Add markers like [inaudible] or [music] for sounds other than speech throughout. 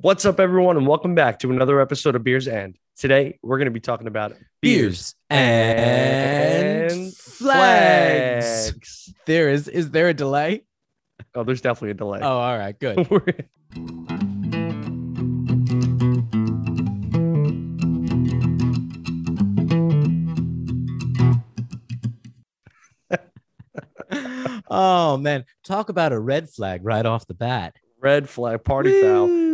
What's up, everyone, and welcome back to another episode of Beers And. Today, we're going to be talking about beers and flags. flags. There is is there a delay? Oh, there's definitely a delay. Oh, all right, good. [laughs] [laughs] oh man, talk about a red flag right off the bat. Red flag party foul.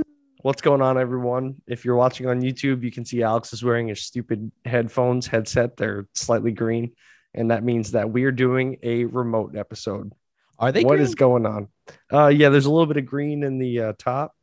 What's going on, everyone? If you're watching on YouTube, you can see Alex is wearing his stupid headphones headset. They're slightly green, and that means that we're doing a remote episode. Are they What green? is going on? Uh, yeah, there's a little bit of green in the uh, top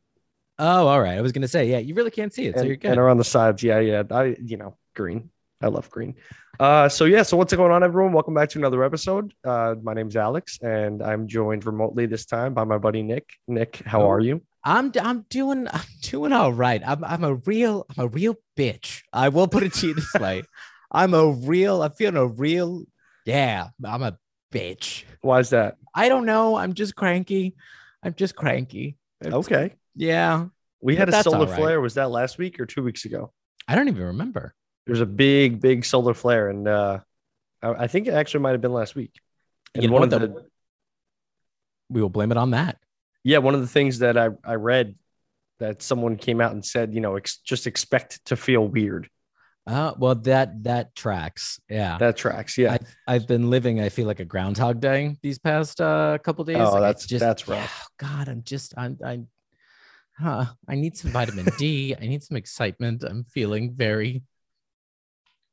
Oh, all right. I was gonna say, yeah, you really can't see it, so and, you're good. and around the sides. Yeah, yeah. I, you know, green. I love green. Uh, so yeah. So what's going on, everyone? Welcome back to another episode. Uh, my name's Alex, and I'm joined remotely this time by my buddy Nick. Nick, how Oh. are you? I'm I'm doing [laughs] I'm doing all right. I'm I'm a real I'm a real bitch. I will put it to you this way. [laughs] I'm a real I'm feeling a real yeah, I'm a bitch. Why is that? I don't know. I'm just cranky. I'm just cranky. It's- Okay. Yeah. We had a solar right. flare. Was that last week or two weeks ago? I don't even remember. There was a big, big solar flare, and uh, I, I think it actually might have been last week. And You know one of what, the? We will blame it on that. Yeah, one of the things that I I read that someone came out and said, you know, ex- just expect to feel weird. Uh well that that tracks. Yeah. That tracks. Yeah. I've, I've been living, I feel like a groundhog day these past uh couple days. Oh, Like, I that's- that's rough. yeah, God, I'm just I'm I huh, I need some vitamin D. [laughs] I need some excitement. I'm feeling very,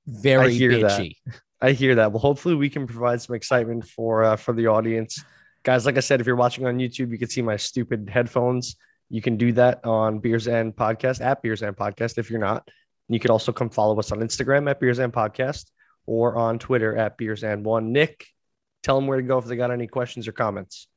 very hear that. bitchy. I hear that. Well, hopefully we can provide some excitement for uh, for the audience, guys. Like I said, if you're watching on YouTube, you can see my stupid headphones. You can do that on Beers and Podcast at Beers and Podcast. If you're not, you could also come follow us on Instagram at Beers and Podcast or on Twitter at Beers and One. Nick, tell them where to go if they got any questions or comments.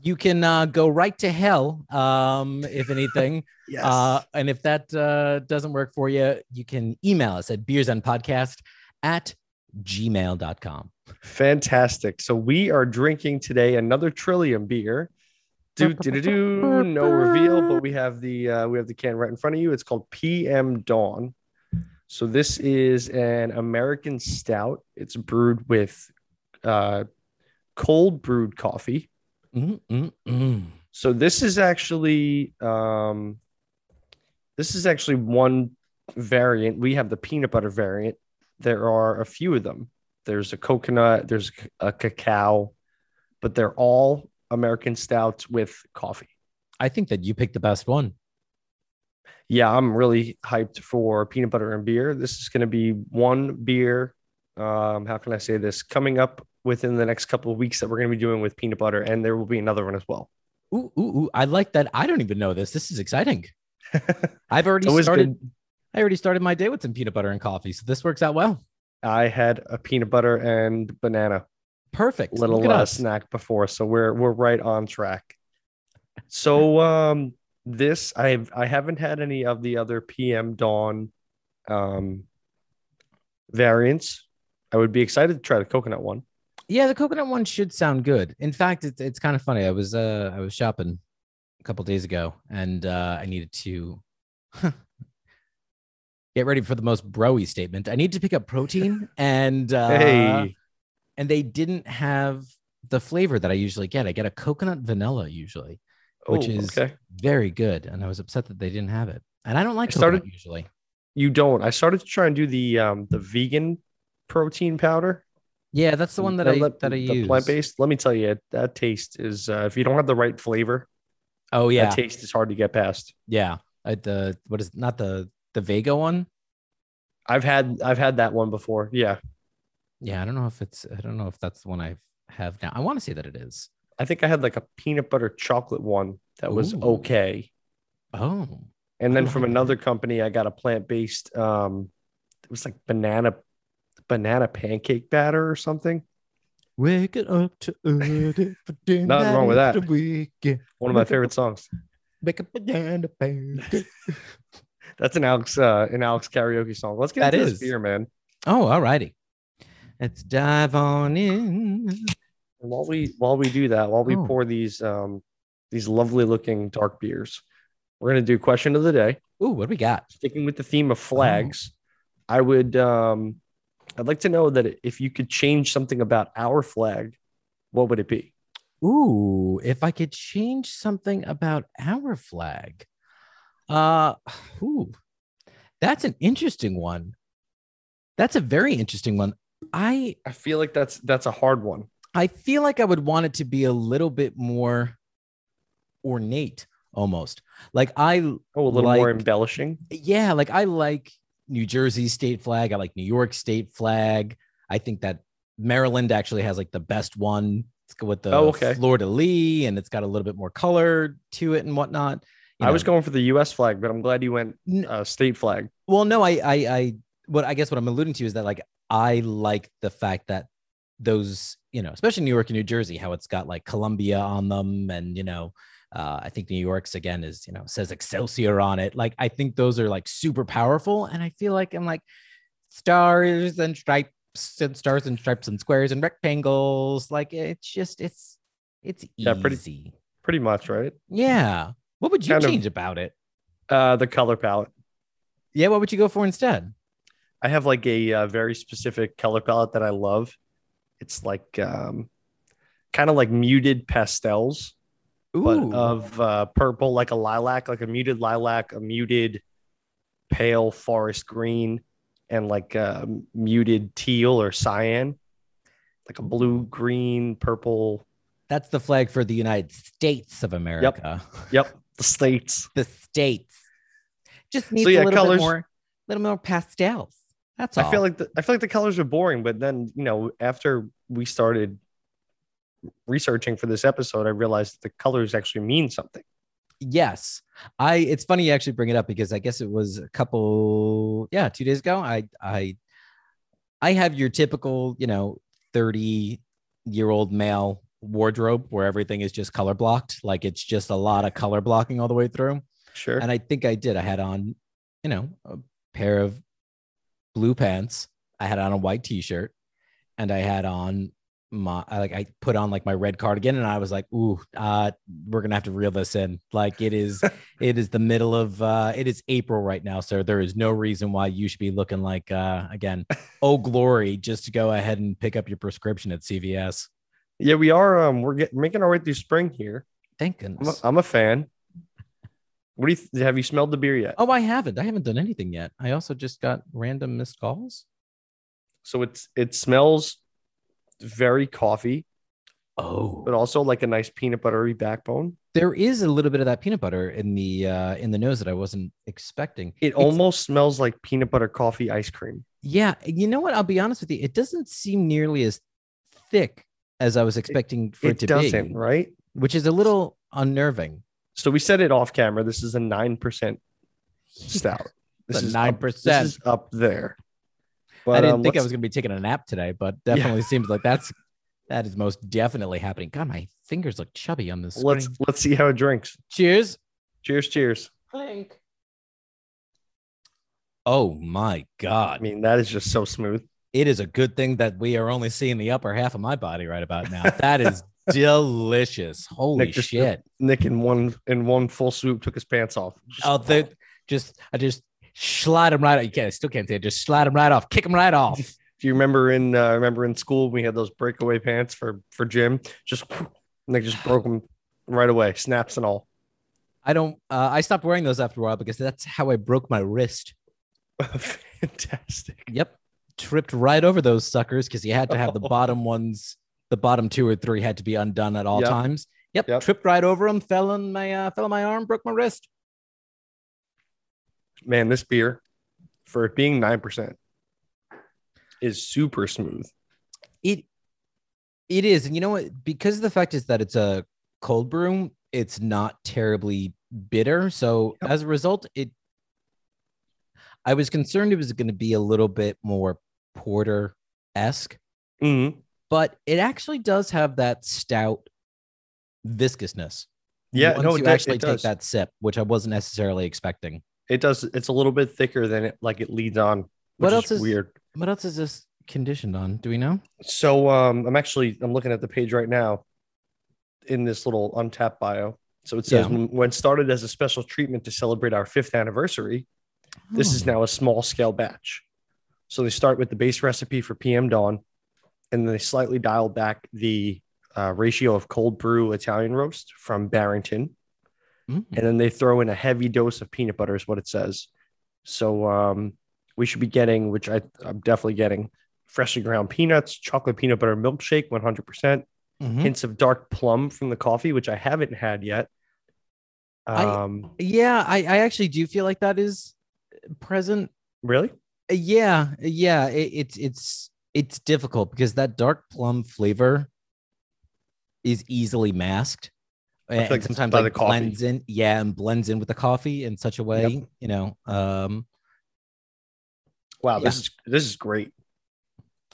You can uh, go right to hell, um, if anything. [laughs] Yes. Uh, and if that uh, doesn't work for you, you can email us at beersandpodcast at gmail.com. Fantastic. So we are drinking today another Trillium beer. Do do do do. No reveal, but we have the uh, we have the can right in front of you. It's called PM Dawn. So this is an American stout. It's brewed with uh, cold brewed coffee. Mm, mm, mm. So this is actually um, this is actually one variant. We have the peanut butter variant. There are a few of them. There's a coconut, there's a cacao, but they're all American stouts with coffee. I think that you picked the best one. Yeah, I'm really hyped for peanut butter and beer. This is going to be one beer. Um, how can I say this? Coming up within the next couple of weeks that we're going to be doing with peanut butter, and there will be another one as well. Ooh, ooh, ooh. I like that. I don't even know this. This is exciting. [laughs] I've already started. good. I already started my day with some peanut butter and coffee, so this works out well. I had a peanut butter and banana Perfect. little uh, snack before, so we're we're right on track. So um, this I've I haven't had any of the other PM Dawn um variants. I would be excited to try the coconut one. Yeah, the coconut one should sound good. In fact, it's it's kind of funny. I was uh I was shopping a couple days ago, and uh, I needed to [laughs] get ready for the most broy statement. I need to pick up protein, [laughs] and uh, hey, and they didn't have the flavor that I usually get. I get a coconut vanilla usually, which Oh, is okay. very good, and I was upset that they didn't have it. And I don't like I started- usually. You don't. I started to try and do the um the vegan protein powder. Yeah, that's the one that The I le- that I the use. plant based. Let me tell you, that taste is uh, if you don't have the right flavor, Oh yeah, that taste is hard to get past. yeah. I, the what is not the the Vega one? I've had I've had that one before. Yeah, Yeah, I don't know if it's I don't know if that's the one I have now. I want to say that it is. I think I had like a peanut butter chocolate one that was Ooh. okay. Oh, And then from another company, I got a plant based. Um, it was like banana, banana pancake batter or something. waking up to. Nothing wrong with that. of the weekend. One of my favorite songs. Make a banana pancake. [laughs] That's an Alex, uh, an Alex karaoke song. Let's get That into is. this beer, man. Oh, all righty. Let's dive on in. And while we while we do that, while we Oh. pour these um these lovely looking dark beers, we're gonna do question of the day. Ooh, what do we got? Sticking with the theme of flags, I would um I'd like to know that if you could change something about our flag, what would it be? Ooh, if I could change something about our flag. Uh ooh. That's an interesting one. That's a very interesting one. I I feel like that's that's a hard one. I feel like I would want it to be a little bit more ornate almost. Like I Oh, a little more embellishing. yeah, like I like New Jersey state flag. I like New York state flag. I think that Maryland actually has like the best one It's with the Oh, okay. de lis, and it's got a little bit more color to it and whatnot. I was going for the U.S. flag, but I'm glad you went uh, state flag. Well, no, I, I, I, what I guess what I'm alluding to is that like I like the fact that those, you know, especially New York and New Jersey, how it's got like Columbia on them, and you know, uh, I think New York's again is you know says Excelsior on it. Like I think those are like super powerful, and I feel like I'm like stars and stripes and stars and stripes and squares and rectangles. Like it's just it's it's Yeah, pretty- easy. Pretty much, right? Yeah. What would you Kind of- change about it? Uh, the color palette. Yeah. What would you go for instead? I have like a uh, very specific color palette that I love. It's like um, kind of like muted pastels, but of uh, purple, like a lilac, like a muted lilac, a muted pale forest green, and like uh, muted teal or cyan, like a blue, green, purple. That's the flag for the United States of America. Yep. Yep, the states. The states. Just needs yeah, a little colors- bit more, little more pastels. That's all. I feel like the, I feel like the colors are boring, but then you know after we started researching for this episode, I realized the colors actually mean something. yes. I. It's funny you actually bring it up because I guess it was a couple, yeah, two days ago. I, I, I have your typical, you know, thirty year old male wardrobe where everything is just color blocked. Like it's just a lot of color blocking all the way through. Sure. and I think I did. I had on, you know, a pair of blue pants. I had on a white t-shirt, and I had on my I, like I put on like my red cardigan, and I was like, "Ooh, uh, we're gonna have to reel this in." Like it is, [laughs] it is the middle of uh, it is April right now, sir. There is no reason why you should be looking like uh, again, oh glory, just to go ahead and pick up your prescription at CVS. Yeah, we are. Um, we're getting making our way through spring here. Thank I'm a, goodness. I'm a fan. What do you th- have? You smelled the beer yet? Oh, I haven't. I haven't done anything yet. I also just got random missed calls. So it's it smells very coffee, Oh, but also like a nice peanut buttery backbone. there is a little bit of that peanut butter in the uh in the nose that I wasn't expecting. It It's- almost smells like peanut butter coffee ice cream. yeah, you know what? I'll be honest with you. It doesn't seem nearly as thick as I was expecting for it, it to doesn't, be, right? which is a little unnerving. So we said it off camera. This is a nine percent stout. [laughs] This It's a is 9%. This is up there. But, I didn't um, think I let's- was gonna be taking a nap today, but definitely seems like that's that is most definitely happening. God, my fingers look chubby on this Let's screen. let's see how it drinks. Cheers. Cheers, cheers. Thank. Oh my god. I mean, that is just so smooth. It is a good thing that we are only seeing the upper half of my body right about now. That is [laughs] delicious. Holy Nick just- shit. Nick in one in one full swoop took his pants off. Just- Oh, the, just I just slide him right off. You can't I still can't say it. Just slide him right off, kick him right off. [laughs] Do you remember in uh, remember in school we had those breakaway pants for for gym? Just they just broke them right away, snaps and all. I don't uh, I stopped wearing those after a while because that's how I broke my wrist. [laughs] Fantastic. Yep. Tripped right over those suckers because you had to have the [laughs] bottom ones, the bottom two or three had to be undone at all Yep. times. Yep. Yep. Tripped right over them, fell on my uh, fell on my arm, broke my wrist. Man, this beer for it being nine percent is super smooth. It it is, and you know what? Because the fact is that it's a cold brew, it's not terribly bitter. So Yep. as a result, it I was concerned it was going to be a little bit more porter esque, Mhm. but it actually does have that stout viscousness. Yeah, once no, you does- actually it take does. that sip, which I wasn't necessarily expecting. It does. It's a little bit thicker than it like it leads on. Which What is else is- weird? What else is this conditioned on? Do we know? So um, I'm actually I'm looking at the page right now in this little Untappd bio. So it says Yeah. when started as a special treatment to celebrate our fifth anniversary, this is Oh. now a small scale batch. So they start with the base recipe for PM Dawn, and then they slightly dial back the uh, ratio of cold brew Italian roast from Barrington, Mm. and then they throw in a heavy dose of peanut butter, is what it says. So um, we should be getting, which I, I'm definitely getting, freshly ground peanuts, chocolate peanut butter milkshake, 100%, Mhm. hints of dark plum from the coffee, which I haven't had yet. I- Um, Yeah, I, I actually do feel like that is present. really? Yeah, yeah. It, it's it's it's difficult because that dark plum flavor is easily masked. And like sometimes like coffee. blends in, yeah, and blends in with the coffee in such a way, you know. Um, Wow, Yeah. this is this is great.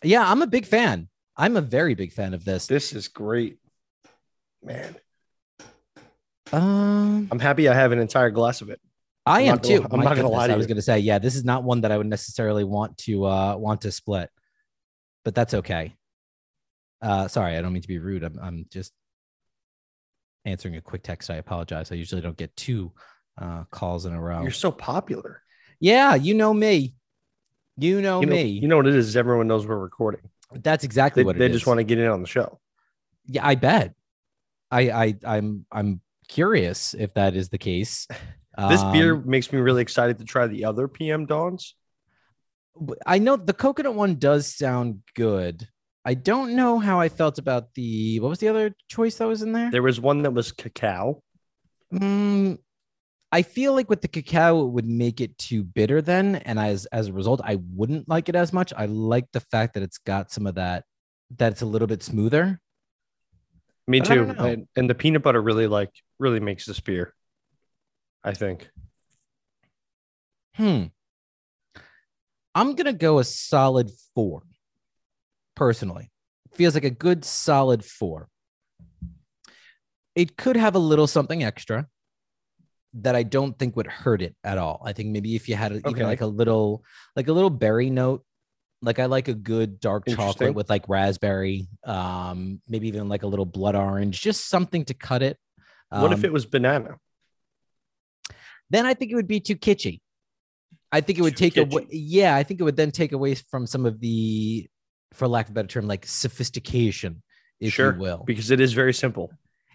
yeah, I'm a big fan. I'm a very big fan of this. This is great, man. Um, I'm happy I have an entire glass of it. I I'm am gonna- too. I'm My not lie to I was going to say, yeah, this is not one that I would necessarily want to uh want to split, but that's okay. Uh, sorry, I don't mean to be rude. I'm I'm just answering a quick text. I apologize. I usually don't get two uh calls in a row. You're so popular. Yeah, you know me. You know you know, me. You know what it is? Everyone knows we're recording. that's exactly They, what it they is. just want to get in on the show. Yeah, I bet. I I I'm I'm curious if that is the case. This beer Um, makes me really excited to try the other PM Dawns. I know the coconut one does sound good. I don't know how I felt about the what was the other choice that was in there? There was one that was cacao. Mm, I feel like with the cacao it would make it too bitter then, and as as a result, I wouldn't like it as much. I like the fact that it's got some of that that it's a little bit smoother. Me But too. And, and the peanut butter really like really makes this beer. I think. Hmm. I'm gonna go a solid four. Personally, feels like a good solid four. It could have a little something extra that I don't think would hurt it at all. I think maybe if you had even Okay. like a little, like a little berry note, like I like a good dark chocolate with like raspberry, um, maybe even like a little blood orange, just something to cut it. What if Um, it was banana? Then I think it would be too kitschy. I think it would Too take away. Yeah, I think it would then take away from some of the, for lack of a better term, like sophistication, if Sure, you will. Because it is very simple.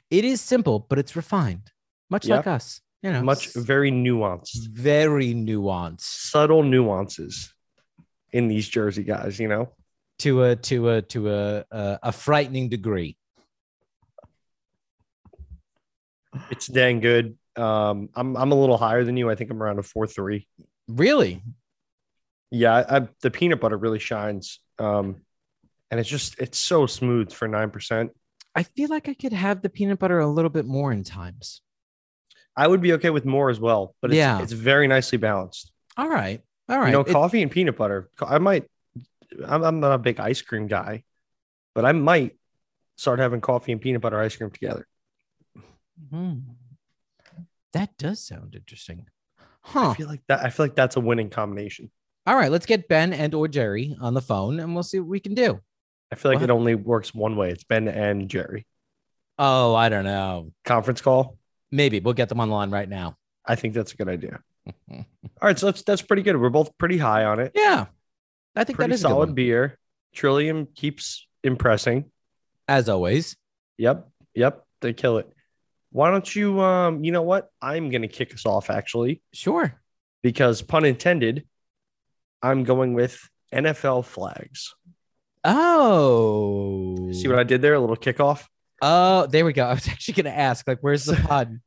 It is simple, but it's refined, much like us. You know, Much very nuanced. very nuanced Subtle nuances in these Jersey guys, you know? to a to a to a a, a frightening degree. It's dang good. Um, I'm I'm a little higher than you. I think I'm around a four three. Really, Yeah, I, the peanut butter really shines. Um, and it's just it's so smooth for nine percent. I feel like I could have the peanut butter a little bit more in times. I would be okay with more as well, but it's, Yeah. it's very nicely balanced. All right, all right. You know, It- coffee and peanut butter. I might. I'm, I'm not a big ice cream guy, but I might start having coffee and peanut butter ice cream together. Hmm. That does sound interesting. Huh. I feel like that. I feel like that's a winning combination. All right, let's get Ben and or Jerry on the phone and we'll see what we can do. I feel like What? it only works one way. It's Ben and Jerry. Oh, I don't know. Conference call. Maybe we'll get them on the line right now. I think that's a good idea. [laughs] All right, so that's that's pretty good. We're both pretty high on it. Yeah. I think Pretty that is a good solid beer. Trillium keeps impressing. As always. Yep, yep, they kill it. Why don't you? Um, you know what? I'm gonna kick us off actually Sure. because pun intended. I'm going with NFL flags. Oh. See what I did there? A little kickoff. Oh, there we go. [laughs] I was actually going to ask, like, where's the pod?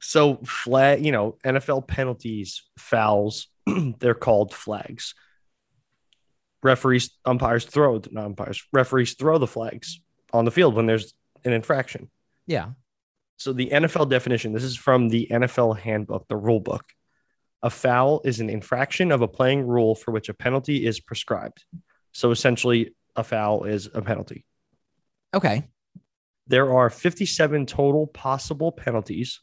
So flag, you know, NFL penalties, fouls, [clears throat] they're called flags. Referees, umpires throw not umpires, referees throw the flags on the field when there's an infraction. Yeah. So the NFL definition, this is from the NFL handbook, the rule book. A foul is an infraction of a playing rule for which a penalty is prescribed. So essentially, a foul is a penalty. Okay. There are 57 total possible penalties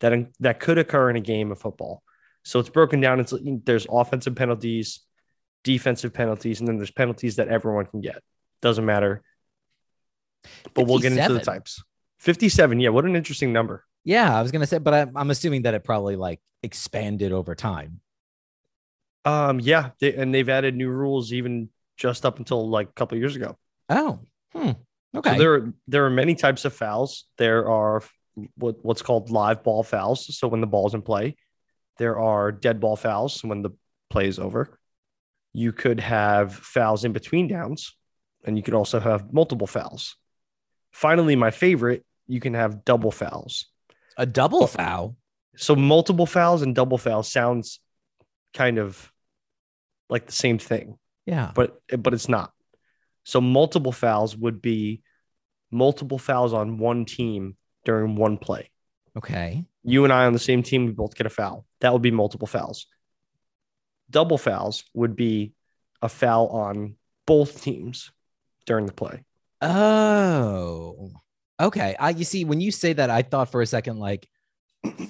that that could occur in a game of football. So it's broken down into there's offensive penalties, defensive penalties, and then there's penalties that everyone can get. Doesn't matter. But we'll get into the types. 57, yeah, what an interesting number. Yeah, I was gonna say, but I'm, I'm assuming that it probably like expanded over time. Um, yeah, they, and they've added new rules even just up until like a couple years ago. Oh, hmm. Okay. So there, there are many types of fouls. There are what, what's called live ball fouls. So when the ball's in play, there are dead ball fouls when the play is over. You could have fouls in between downs, and you could also have multiple fouls. Finally, my favorite, you can have double fouls. a double foul. So multiple fouls and double fouls sounds kind of like the same thing, Yeah. but but it's not. So multiple fouls would be multiple fouls on one team during one play. Okay. You and I on the same team, we both get a foul. That would be multiple fouls. Double fouls would be a foul on both teams during the play. Oh. Okay. I you see when you say that, I thought for a second like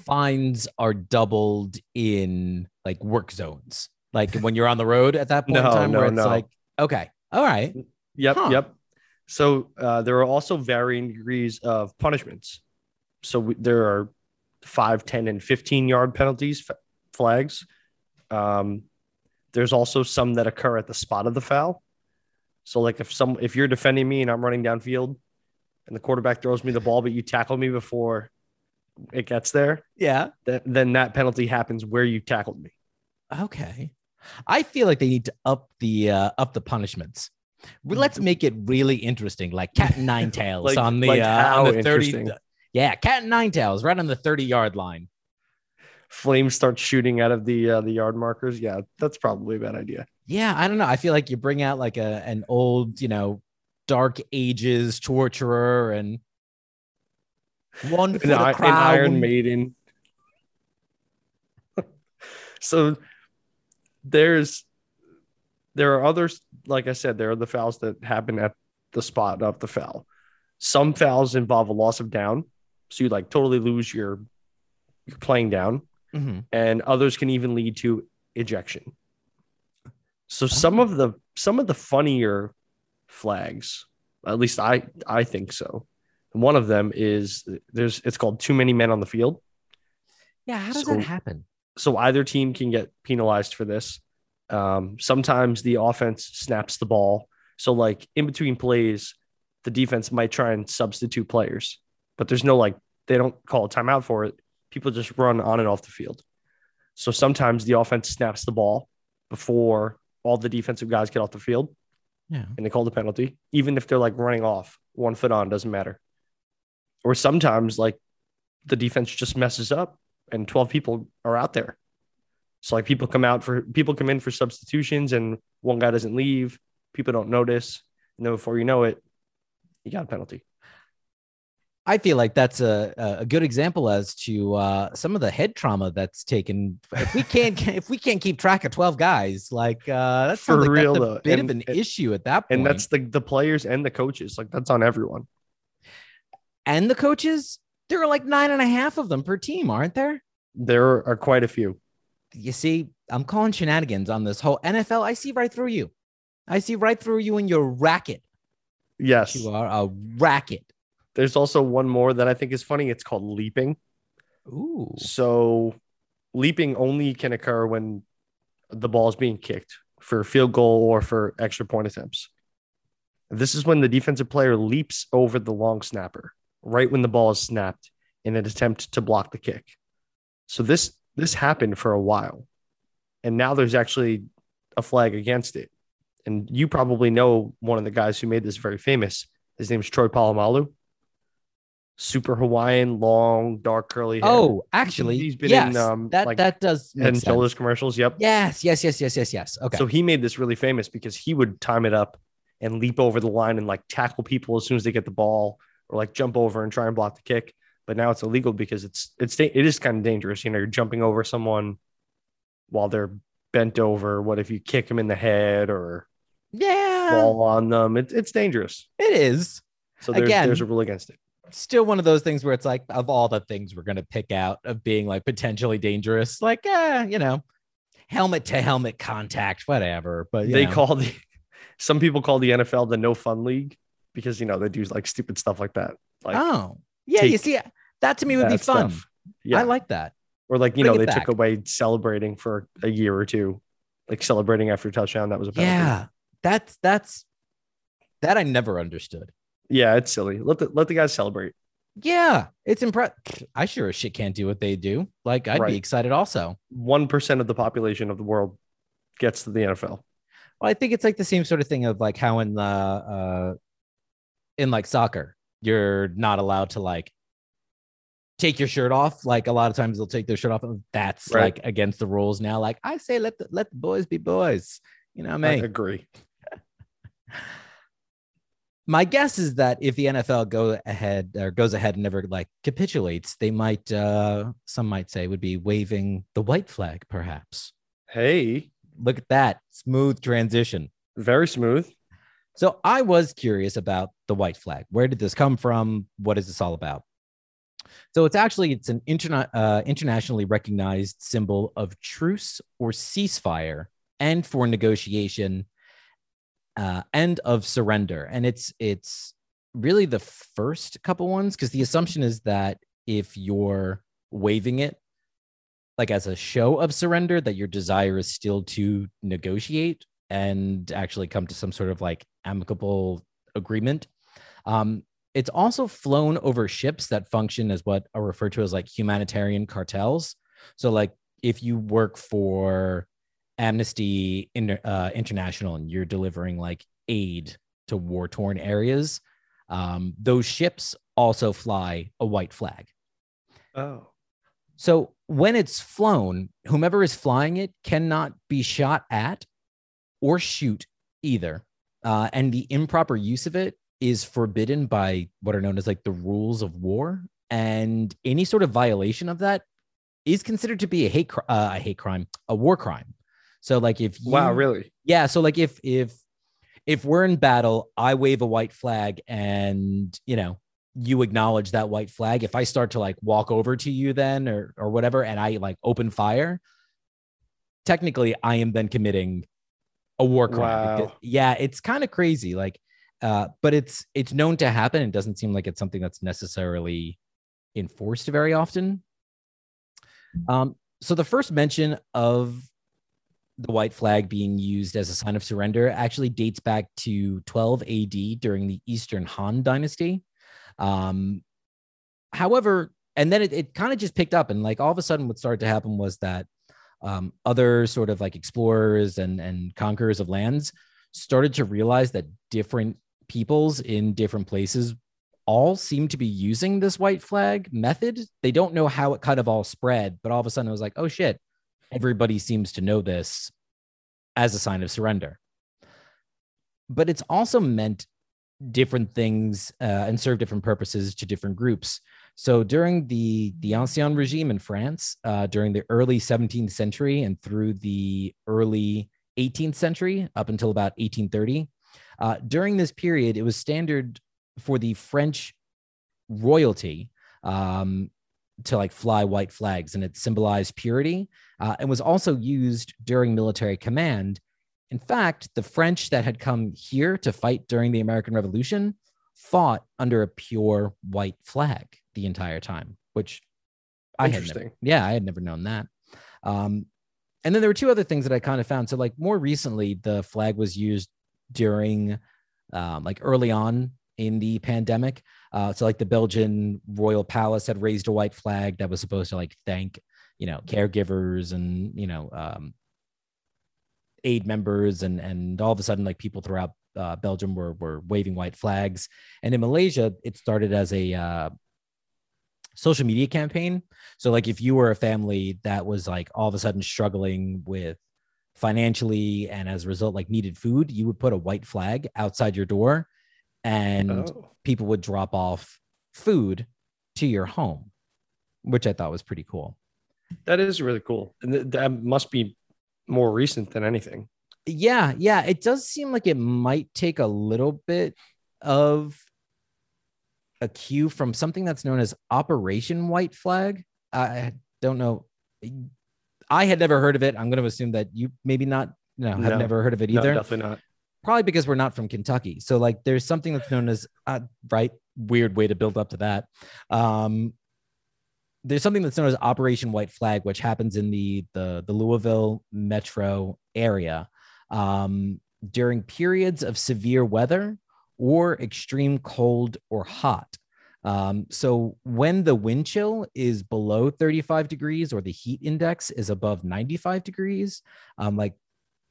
fines are doubled in like work zones. Like when you're on the road at that point in No, time where it's no. like, okay, all right. Yep, Huh. yep. So uh, there are also varying degrees of punishments. So we, there are 5, 10, and 15 yard penalties, f- flags. Um, there's also some that occur at the spot of the foul. So like if some if you're defending me and I'm running downfield and the quarterback throws me the ball, but you tackle me before it gets there, Yeah. th- then that penalty happens where you tackled me. Okay. I feel like they need to up the uh, up the punishments. Let's make it really interesting, like cat and nine [laughs] tails Like- on the like uh, how on the thirty. Yeah, cat and nine tails, right on the thirty yard line. Flames start shooting out of the uh, the yard markers. Yeah, that's probably a bad idea. Yeah, I don't know. I feel like you bring out like a an old, you know, dark ages torturer and one for an, the an. Iron Maiden. [laughs] so there's there are others, like I said, there are the fouls that happen at the spot of the foul. Some fouls involve a loss of down, so you like totally lose your your playing down, Mhm. and others can even lead to ejection. So some Oh. of the some of the funnier flags, at least I I think so. One of them is there's it's called too many men on the field. Yeah, how does So- that happen? So either team can get penalized for this. Um, sometimes the offense snaps the ball. So like in between plays, the defense might try and substitute players, but there's no like they don't call a timeout for it. People just run on and off the field. So sometimes the offense snaps the ball before all the defensive guys get off the field Yeah. and they call the penalty, even if they're like running off one foot on, doesn't matter. Or sometimes like the defense just messes up and 12 people are out there. So like people come out for people come in for substitutions and one guy doesn't leave, people don't notice. And then before you know it, you got a penalty. I feel like that's a a good example as to uh, some of the head trauma that's taken. If we can't [laughs] if we can't keep track of twelve guys, like uh, that's For like real, that's a though. bit And- of an and- issue at that point. And that's the the players and the coaches. Like that's on everyone. and the coaches. There are like nine and a half of them per team, aren't there? There are quite a few. You see, I'm calling shenanigans on this whole NFL. I see right through you. I see right through you and your racket. Yes. You are a racket. There's also one more that I think is funny. It's called leaping. Ooh. So leaping only can occur when the ball is being kicked for a field goal or for extra point attempts. This is when the defensive player leaps over the long snapper right when the ball is snapped in an attempt to block the kick. So this this happened for a while. And now there's actually a flag against it. And you probably know one of the guys who made this very famous. His name is Troy Polamalu. Super Hawaiian, long, dark, curly hair. Oh, actually, He's been yes, in, um, that like, that does Head and sense. Shoulders commercials. Yep. Yes, yes, yes, yes, yes, yes. Okay. So he made this really famous because he would time it up and leap over the line and like tackle people as soon as they get the ball or like jump over and try and block the kick. But now it's illegal because it's it's it is kind of dangerous. You know, you're jumping over someone while they're bent over. What if you kick them in the head or yeah, fall on them? It, it's dangerous. it is. So there's Again- there's a rule against it. Still one of those things where it's like, of all the things we're gonna pick out of being like potentially dangerous, like, eh, you know, helmet to helmet contact, whatever. But They know. call the some people call the NFL the no fun league because you know they do like stupid stuff like that. Like oh, yeah. You see, That to me would be fun. stuff. Yeah. I like that. or like, you bring know, they back. took away celebrating for a year or two, like celebrating after touchdown. That was a penalty. Yeah, that's that's that I never understood. Yeah, it's silly. Let the let the guys celebrate. Yeah, it's impressive. I sure as shit can't do what they do. Like I'd Right. be excited also. One percent of the population of the world gets to the NFL. Well, I think it's like the same sort of thing of like how in the uh in like soccer, you're not allowed to like take your shirt off. Like a lot of times they'll take their shirt off. and That's Right. like against the rules now. Like I say, let the let the boys be boys. You know what I I mean? agree. [laughs] My guess is that if the NFL go ahead or goes ahead and never like capitulates, they might uh some might say would be waving the white flag, perhaps. Hey, Look at that smooth transition. very smooth. So I was curious about the white flag. Where did this come from? What is this all about? So it's actually it's an interna- uh, internationally recognized symbol of truce or ceasefire and for negotiation uh, and of surrender. And it's it's really the first couple ones because the assumption is that if you're waving it like as a show of surrender, that your desire is still to negotiate and actually come to some sort of like amicable agreement. Um, it's also flown over ships that function as what are referred to as like humanitarian cartels. So, like if you work for Amnesty Inter- uh, International and you're delivering like aid to war torn areas, um, those ships also fly a white flag. Oh, So when it's flown, whomever is flying it cannot be shot at or shoot either. Uh, and the improper use of it is forbidden by what are known as like the rules of war. And any sort of violation of that is considered to be a hate, uh, a hate crime, a war crime. So like if you, wow, really? yeah. So like if if if we're in battle, I wave a white flag and you know you acknowledge that white flag. If I start to like walk over to you then or or whatever, and I like open fire, technically I am then committing a war crime. Wow. Because- Yeah, it's kind of crazy. Like, uh, but it's it's known to happen. It doesn't seem like it's something that's necessarily enforced very often. Um, so the first mention of the white flag being used as a sign of surrender actually dates back to 12 AD during the Eastern Han Dynasty. Um, however, and then it, it kind of just picked up, and like all of a sudden, what started to happen was that um, other sort of like explorers and and conquerors of lands started to realize that different peoples in different places all seem to be using this white flag method. They don't know how it kind of all spread, but all of a sudden it was like, oh shit, everybody seems to know this as a sign of surrender. But it's also meant different things uh, and serve different purposes to different groups. So during the the Ancien regime in France, uh, during the early 17th century and through the early 18th century up until about 1830, uh, during this period, it was standard for the French royalty um, to like fly white flags, and it symbolized purity uh, and was also used during military command. In fact, the French that had come here to fight during the American Revolution fought under a pure white flag the entire time, which I had never, yeah, I had never known that. Um, and then there were two other things that I kind of found. So, like more recently, the flag was used during, um, like early on in the pandemic. Uh, so, like the Belgian royal palace had raised a white flag that was supposed to like thank, you know, caregivers and you know, um, aid members, and and all of a sudden, like people throughout uh, Belgium were were waving white flags. And in Malaysia, it started as a uh, social media campaign. So like if you were a family that was like all of a sudden struggling with financially and as a result like needed food, you would put a white flag outside your door and Oh, people would drop off food to your home, which I thought was pretty cool. that is really cool. And th- that must be more recent than anything. Yeah, yeah, it does seem like it might take a little bit of a cue from something that's known as Operation White Flag. I don't know. I had never heard of it. I'm going to assume that you maybe not, no, have No. never heard of it No, either. definitely not. Probably because we're not from Kentucky. So like, there's something that's known as uh, right weird way to build up to that. Um, there's something that's known as Operation White Flag, which happens in the the, the Louisville metro area um, during periods of severe weather or extreme cold or hot. Um, so when the wind chill is below 35 degrees or the heat index is above 95 degrees, um, like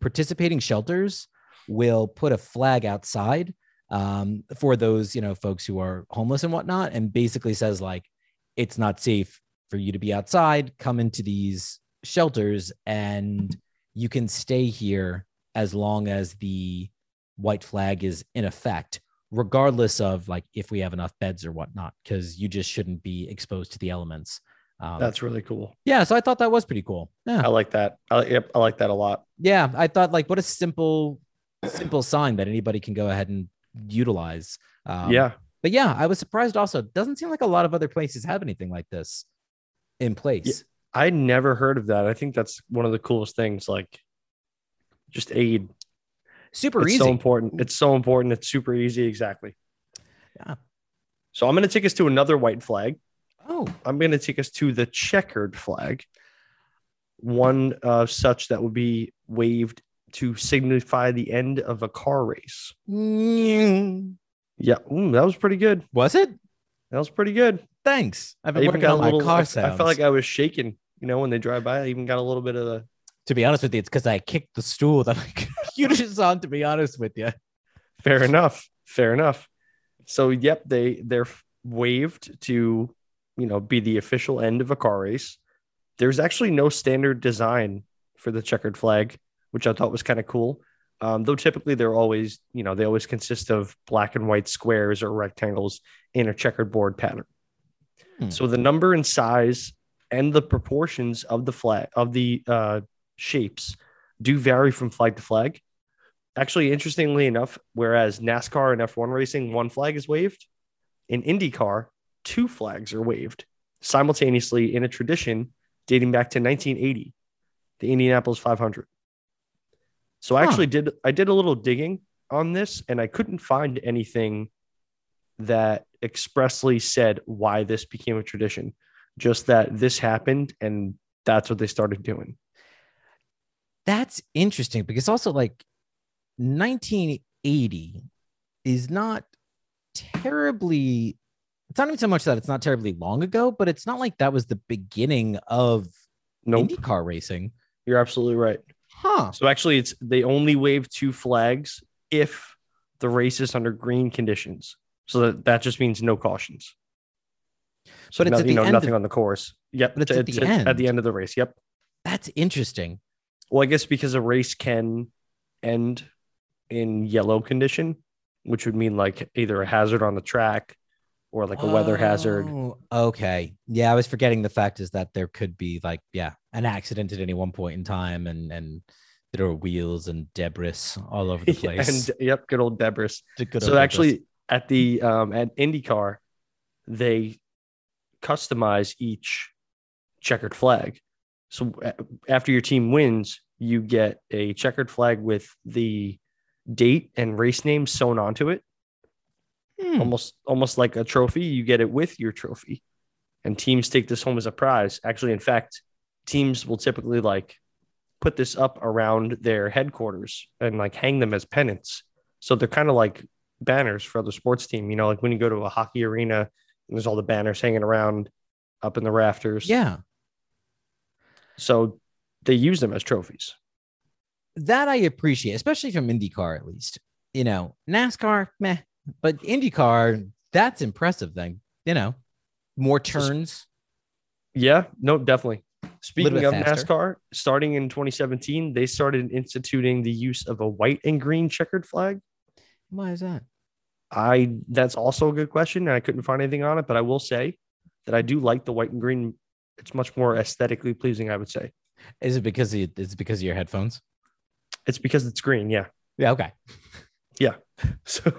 participating shelters will put a flag outside um, for those you know folks who are homeless and whatnot, and basically says like it's not safe for you to be outside. Come into these shelters, and you can stay here as long as the white flag is in effect regardless of like if we have enough beds or whatnot, because you just shouldn't be exposed to the elements. Um, That's really cool. Yeah, so I thought that was pretty cool. Yeah, I like that. I, yep, I like that a lot. Yeah, I thought like what a simple, simple sign that anybody can go ahead and utilize. Um, yeah, but yeah, I was surprised. Also, doesn't seem like a lot of other places have anything like this in place. Yeah, I never heard of that. I think that's one of the coolest things. Like, just aid Super it's easy. so important. It's so important. It's super easy. Exactly. Yeah. So I'm going to take us to another white flag. Oh. I'm going to take us to the checkered flag. One uh, such that would be waved to signify the end of a car race. Mm. Yeah, Ooh, that was pretty good. Was it? That was pretty good. Thanks. I've been I even got a little. Car I, sounds. I felt like I was shaking. You know, when they drive by, I even got a little bit of the. To be honest with you, it's because I kicked the stool that I [laughs] computers on, to be honest with you. Fair enough. Fair enough. So, yep, they they're waived to, you know, be the official end of a car race. There's actually no standard design for the checkered flag, which I thought was kind of cool. Um, though typically they're always, you know, they always consist of black and white squares or rectangles in a checkered board pattern. Hmm. So the number and size and the proportions of the flag of the uh, shapes do vary from flag to flag. Actually, interestingly enough, whereas NASCAR and F1 racing, one flag is waved, in IndyCar, two flags are waved simultaneously in a tradition dating back to 1980, the Indianapolis 500. So I huh. actually did I did a little digging on this and I couldn't find anything that expressly said why this became a tradition. Just that this happened and that's what they started doing that's interesting because also like 1980 is not terribly it's not even so much that it's not terribly long ago, but it's not like that was the beginning of nope. IndyCar racing. You're absolutely right. Huh. So actually it's they only wave two flags if the race is under green conditions. So that, that just means no cautions. So but it's no, you know, nothing of, on the course. Yep. But it's, it's, at, the end. at the end of the race. Yep. That's interesting. Well, I guess because a race can end in yellow condition, which would mean like either a hazard on the track or like a weather hazard. Oh, okay. Yeah, I was forgetting the fact is that there could be like yeah, an accident at any one point in time and and there are wheels and debris all over [laughs] the place. and yep, good old debris. Good so old actually at the um at IndyCar, they customize each checkered flag. So after your team wins, you get a checkered flag with the date and race name sewn onto it. Hmm. Almost almost like a trophy. You get it with your trophy. And teams take this home as a prize. Actually, in fact, teams will typically like put this up around their headquarters and like hang them as pennants. So they're kind of like banners for other sports team. You know, like when you go to a hockey arena and there's all the banners hanging around up in the rafters. Yeah. So they use them as trophies. That I appreciate, especially from IndyCar at least. You know, NASCAR, meh, but IndyCar, that's impressive then. You know, more turns. Yeah, no, definitely. Speaking of faster. NASCAR, starting in 2017, they started instituting the use of a white and green checkered flag. Why is that? I that's also a good question, and I couldn't find anything on it, but I will say that I do like the white and green it's much more aesthetically pleasing, I would say. Is it because it, it's because of your headphones? It's because it's green. Yeah. Yeah. Okay. yeah. [laughs] So,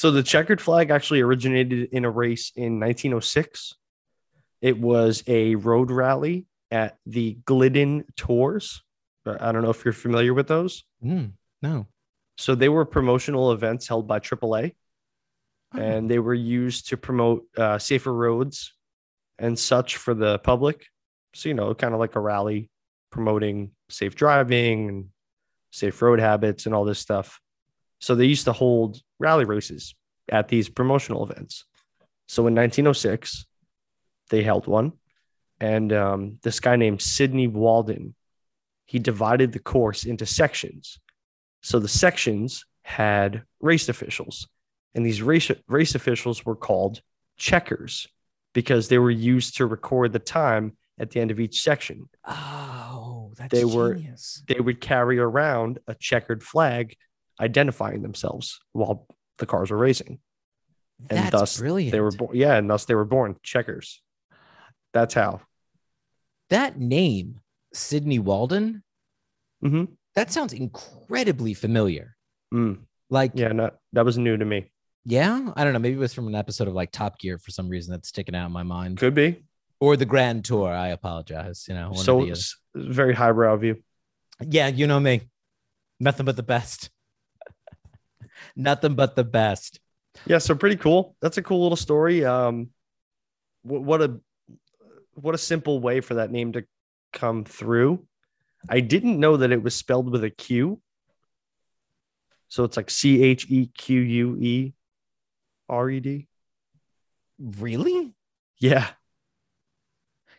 so the checkered flag actually originated in a race in 1906. It was a road rally at the Glidden Tours. I don't know if you're familiar with those. Mm, no. So they were promotional events held by AAA, oh. and they were used to promote uh, safer roads and such for the public. So, you know, kind of like a rally promoting safe driving and safe road habits and all this stuff. So they used to hold rally races at these promotional events. So in 1906, they held one, and um, this guy named Sidney Walden, he divided the course into sections. So the sections had race officials, and these race race officials were called checkers because they were used to record the time at the end of each section. Oh, that's They were- genius. They would carry around a checkered flag identifying themselves while the cars were racing. and That's thus brilliant. They were born, yeah, and thus they were born checkers. That's how. that name, Sydney Walden. hmm That sounds incredibly familiar. Mm. Like, yeah. No, that was new to me. Yeah, I don't know. Maybe it was from an episode of like Top Gear for some reason that's sticking out in my mind, Could be. or the Grand Tour. I apologize. You know, so the other. s- very highbrow of you. yeah, you know me. Nothing but the best. Nothing but the best. Yeah, so pretty cool. That's a cool little story. Um, wh- what a what a simple way for that name to come through. I didn't know that it was spelled with a Q. So it's like C H E Q U E R E D. Really? Yeah,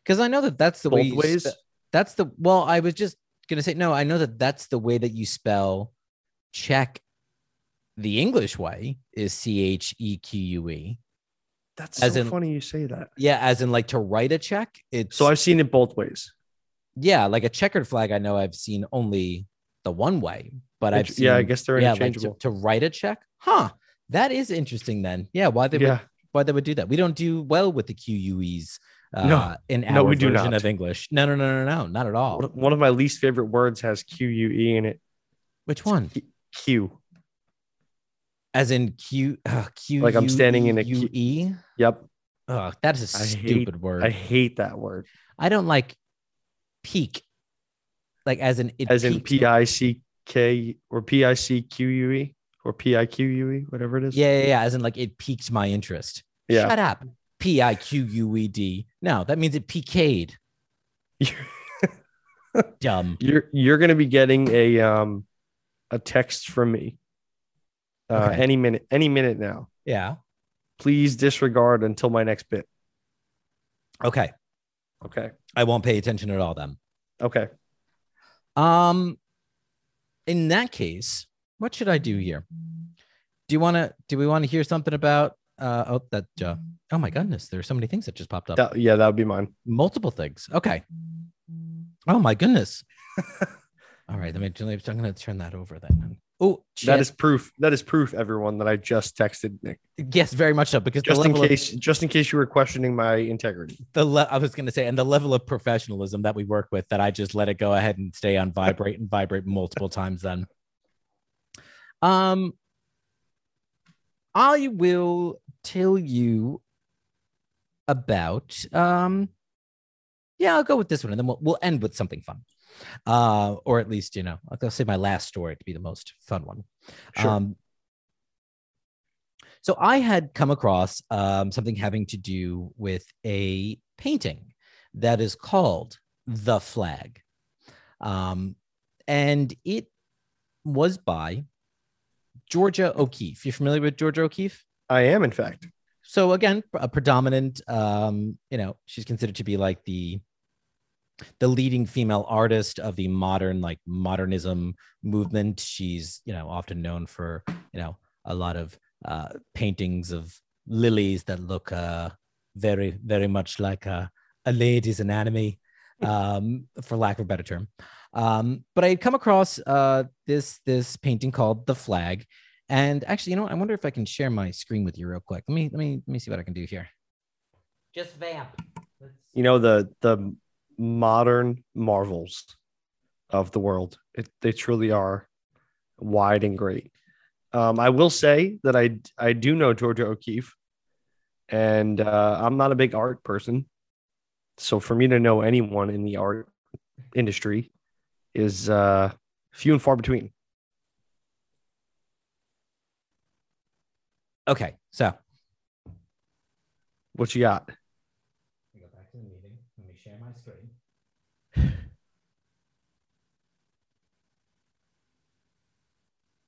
Because I know that that's the way. both you ways. spe- that's the well. I was just gonna say no. I know that that's the way that you spell check. The English way is C H E Q U E. That's as so in- funny you say that. Yeah, as in like to write a check. It's So I've seen it both ways. yeah, like a checkered flag. I know I've seen only the one way, but I've seen yeah, I guess they're yeah, like to, interchangeable. to write a check. Huh. That is interesting. Then yeah, why they yeah, would why they would do that? We don't do well with the QUEs. Uh, No. in our No, we do version not. of English. No, no, no, no, no, not at all. One- one of my least favorite words has Q U E in it. Which one? Q. As in Q uh, Q. Like I'm standing in a queue. E. Yep, Oh, that is a I hate- stupid word. I I, hate that word. I don't like peak. Like as in it As in P I C K or P I C Q U E or P I Q U E, whatever it is. Yeah, yeah, yeah. As in, like it piqued my interest. Yeah. Shut up. P I Q U E D. No, that means it PK'd. [laughs] Dumb. you're you're gonna be getting a um a text from me uh, Okay. any minute any minute now. Yeah. Please disregard until my next bit. Okay. Okay. I won't pay attention at all then. Okay. Um, in that case, what should I do here? Do you want to? Do we want to hear something about? Uh, oh, that. Uh, oh my goodness, there are so many things that just popped up. That, yeah, that would be mine. Multiple things. Okay. Oh my goodness. [laughs] all right, let me. I'm going to turn that over then. Oh, That is proof. That is proof, everyone, that I just texted Nick. yes, very much so. Because Just the in case, just in case you were questioning my integrity. the le- I was going to say, and the level of professionalism that we work with, that I just let it go ahead and stay on vibrate and vibrate multiple [laughs] times. Then, um, I will tell you about um, yeah, I'll go with this one, and then we'll we'll end with something fun, uh, or at least you know, I'll say my last story to be the most fun one. Sure. Um, so I had come across um, something having to do with a painting that is called The Flag. Um, and it was by Georgia O'Keeffe. You're familiar with Georgia O'Keeffe? I am, in fact. So again, a predominant, um, you know, she's considered to be like the the leading female artist of the modern like modernism movement. She's, you know, often known for, you know, a lot of uh, paintings of lilies that look uh, very, very much like a, a lady's anatomy, [laughs] um, for lack of a better term. Um, but I had come across uh, this this painting called "The Flag," and actually, you know, what? I wonder if I can share my screen with you real quick. Let me let me let me see what I can do here. Just vamp. Let's- You know the the modern marvels of the world. It, they truly are wide and great. Um, I will say that I I do know Georgia O'Keeffe, and uh, I'm not a big art person, so for me to know anyone in the art industry is uh, few and far between. Okay, so What you got?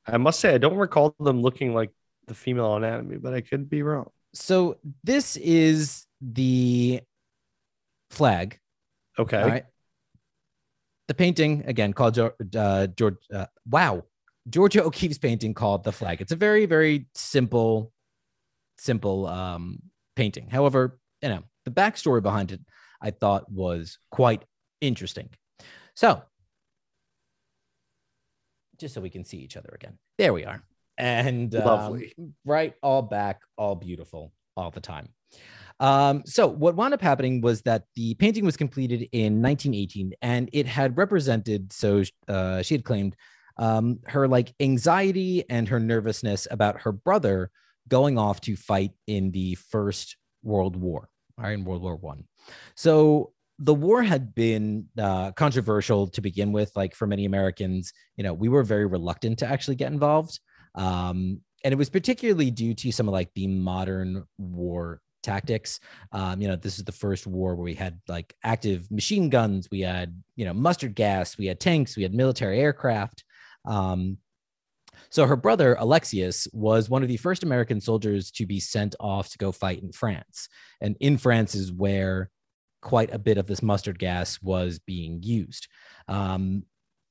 I must say, I don't recall them looking like the female anatomy, but I could be wrong. So this is the flag. Okay. All right. The painting again called uh, George. Uh, wow, Georgia O'Keeffe's painting called the flag. It's a very very simple, simple um, painting. However, you know the backstory behind it, I thought was quite interesting. So, just so we can see each other again, there we are, and um, right, all back, all beautiful, all the time. Um, so what wound up happening was that the painting was completed in 1918, and it had represented. So uh, she had claimed um, her like anxiety and her nervousness about her brother going off to fight in the First World War, right, in World War One. So the war had been uh, controversial to begin with. Like for many Americans, you know, we were very reluctant to actually get involved. Um, and it was particularly due to some of like the modern war tactics. Um, you know, this is the first war where we had like active machine guns, we had, you know, mustard gas, we had tanks, we had military aircraft. Um, so her brother Alexius was one of the first American soldiers to be sent off to go fight in France. And in France is where quite a bit of this mustard gas was being used. Um,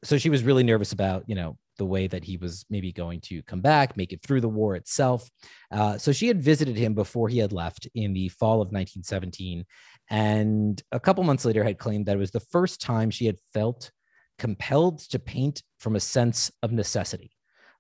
so she was really nervous about, you know, the way that he was maybe going to come back, make it through the war itself. Uh, so she had visited him before he had left in the fall of 1917. And a couple months later, had claimed that it was the first time she had felt compelled to paint from a sense of necessity.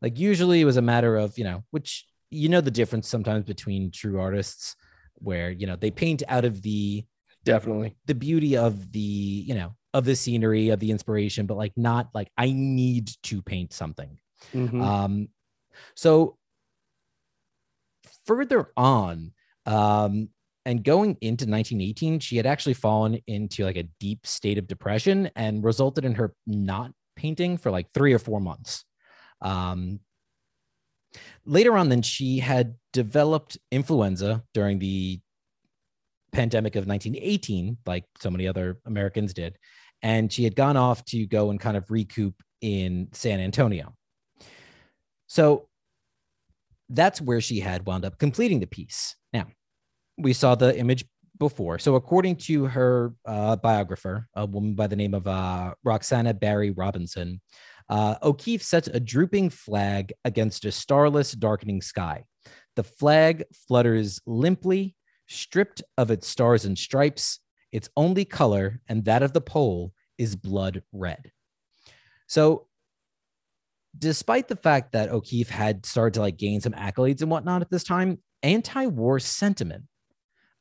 Like usually it was a matter of, you know, which you know the difference sometimes between true artists where, you know, they paint out of the Definitely. the beauty of the you know of the scenery of the inspiration but like not like i need to paint something Mhm. um so further on um and going into 1918 she had actually fallen into like a deep state of depression and resulted in her not painting for like three or four months um later on then she had developed influenza during the pandemic of 1918 like so many other americans did. And she had gone off to go and kind of recoup in san antonio. So that's where she had wound up completing the piece. Now we saw the image before. So according to her uh, biographer a woman by the name of uh, roxana barry robinson uh, o'keeffe sets a drooping flag against a starless darkening sky. The flag flutters limply stripped of its stars and stripes, its only color, and that of the pole, is blood red. So, despite the fact that O'Keeffe had started to like gain some accolades and whatnot at this time, anti-war sentiment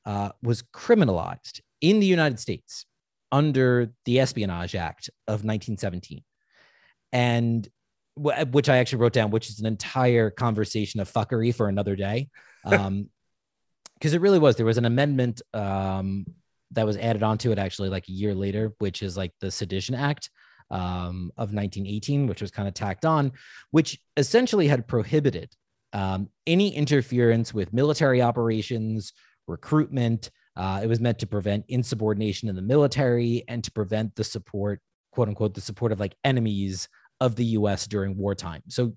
uh, was criminalized in the United States under the Espionage Act of 1917, and wh- which I actually wrote down, which is an entire conversation of fuckery for another day. Um, because it really was there was an amendment um, that was added onto it actually like a year later which is like the sedition act um, of 1918 which was kind of tacked on which essentially had prohibited um, any interference with military operations recruitment uh, it was meant to prevent insubordination in the military and to prevent the support quote unquote the support of like enemies of the us during wartime. So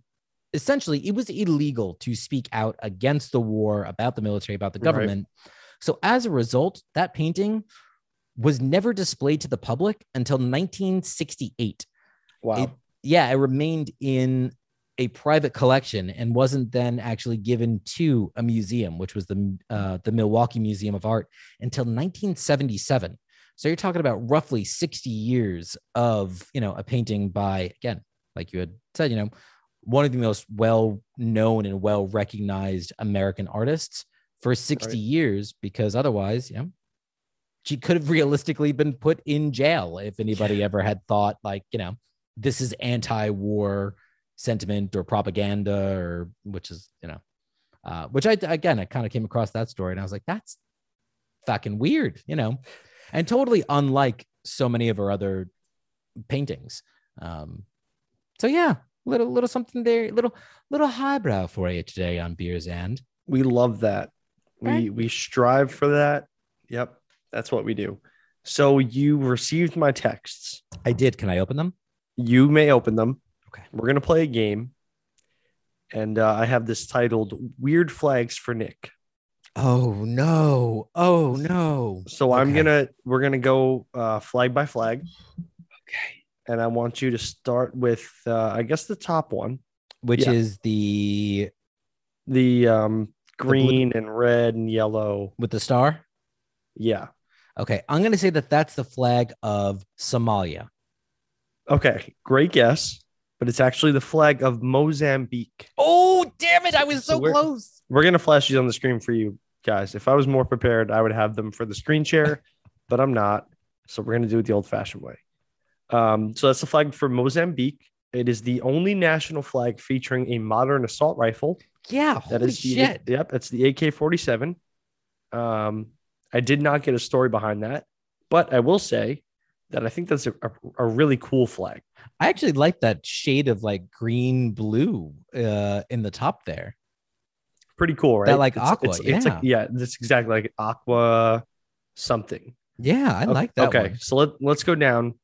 essentially it was illegal to speak out against the war about the military about the Right. government so as a result that painting was never displayed to the public until 1968 Wow. it- yeah it remained in a private collection and wasn't then actually given to a museum which was the uh, the milwaukee museum of art until 1977 so you're talking about roughly 60 years of you know a painting by again like you had said you know one of the most well known and well recognized American artists for 60 Right. years because otherwise, you know, she could have realistically been put in jail if anybody ever had thought like, you know, this is anti-war sentiment or propaganda or which is, you know, uh, which I again I kind of came across that story and I was like, that's fucking weird, you know, and totally unlike so many of her other paintings. Um, so yeah, little little something there, little little highbrow for you today on Beers and we love that. We Right. we strive for that. Yep. That's what we do. So you received my texts. I did. Can I open them? You may open them. Okay. We're gonna play a game. and uh, I have this titled "Weird Flags for Nick." Oh no! Oh no! So I'm gonna we're gonna go uh, flag by flag, Okay. And I want you to start with uh, I guess the top one, Which Yeah. is the the um, green and red and yellow. with the star? Yeah. Okay, I'm gonna say that that's the flag of Somalia. Okay. Great guess, but it's actually the flag of Mozambique. Oh damn it! I was So so we're- close. We're gonna flash these on the screen for you guys. If I was more prepared, I would have them for the screen share, [laughs] but I'm not. So we're gonna do it the old-fashioned way. Um, so that's the flag for Mozambique. It is the only national flag featuring a modern assault rifle. Yeah. That holy is the shit. yep. That's the AK-47. Um, I did not get a story behind that, but I will say that I think that's a, a, a really cool flag. I actually like that shade of like green blue uh in the top there. Pretty cool, right? That, like, It's- aqua, It's, it's like yeah, that's exactly like aqua something. Yeah, I O- like that Okay, one. so let, let's go down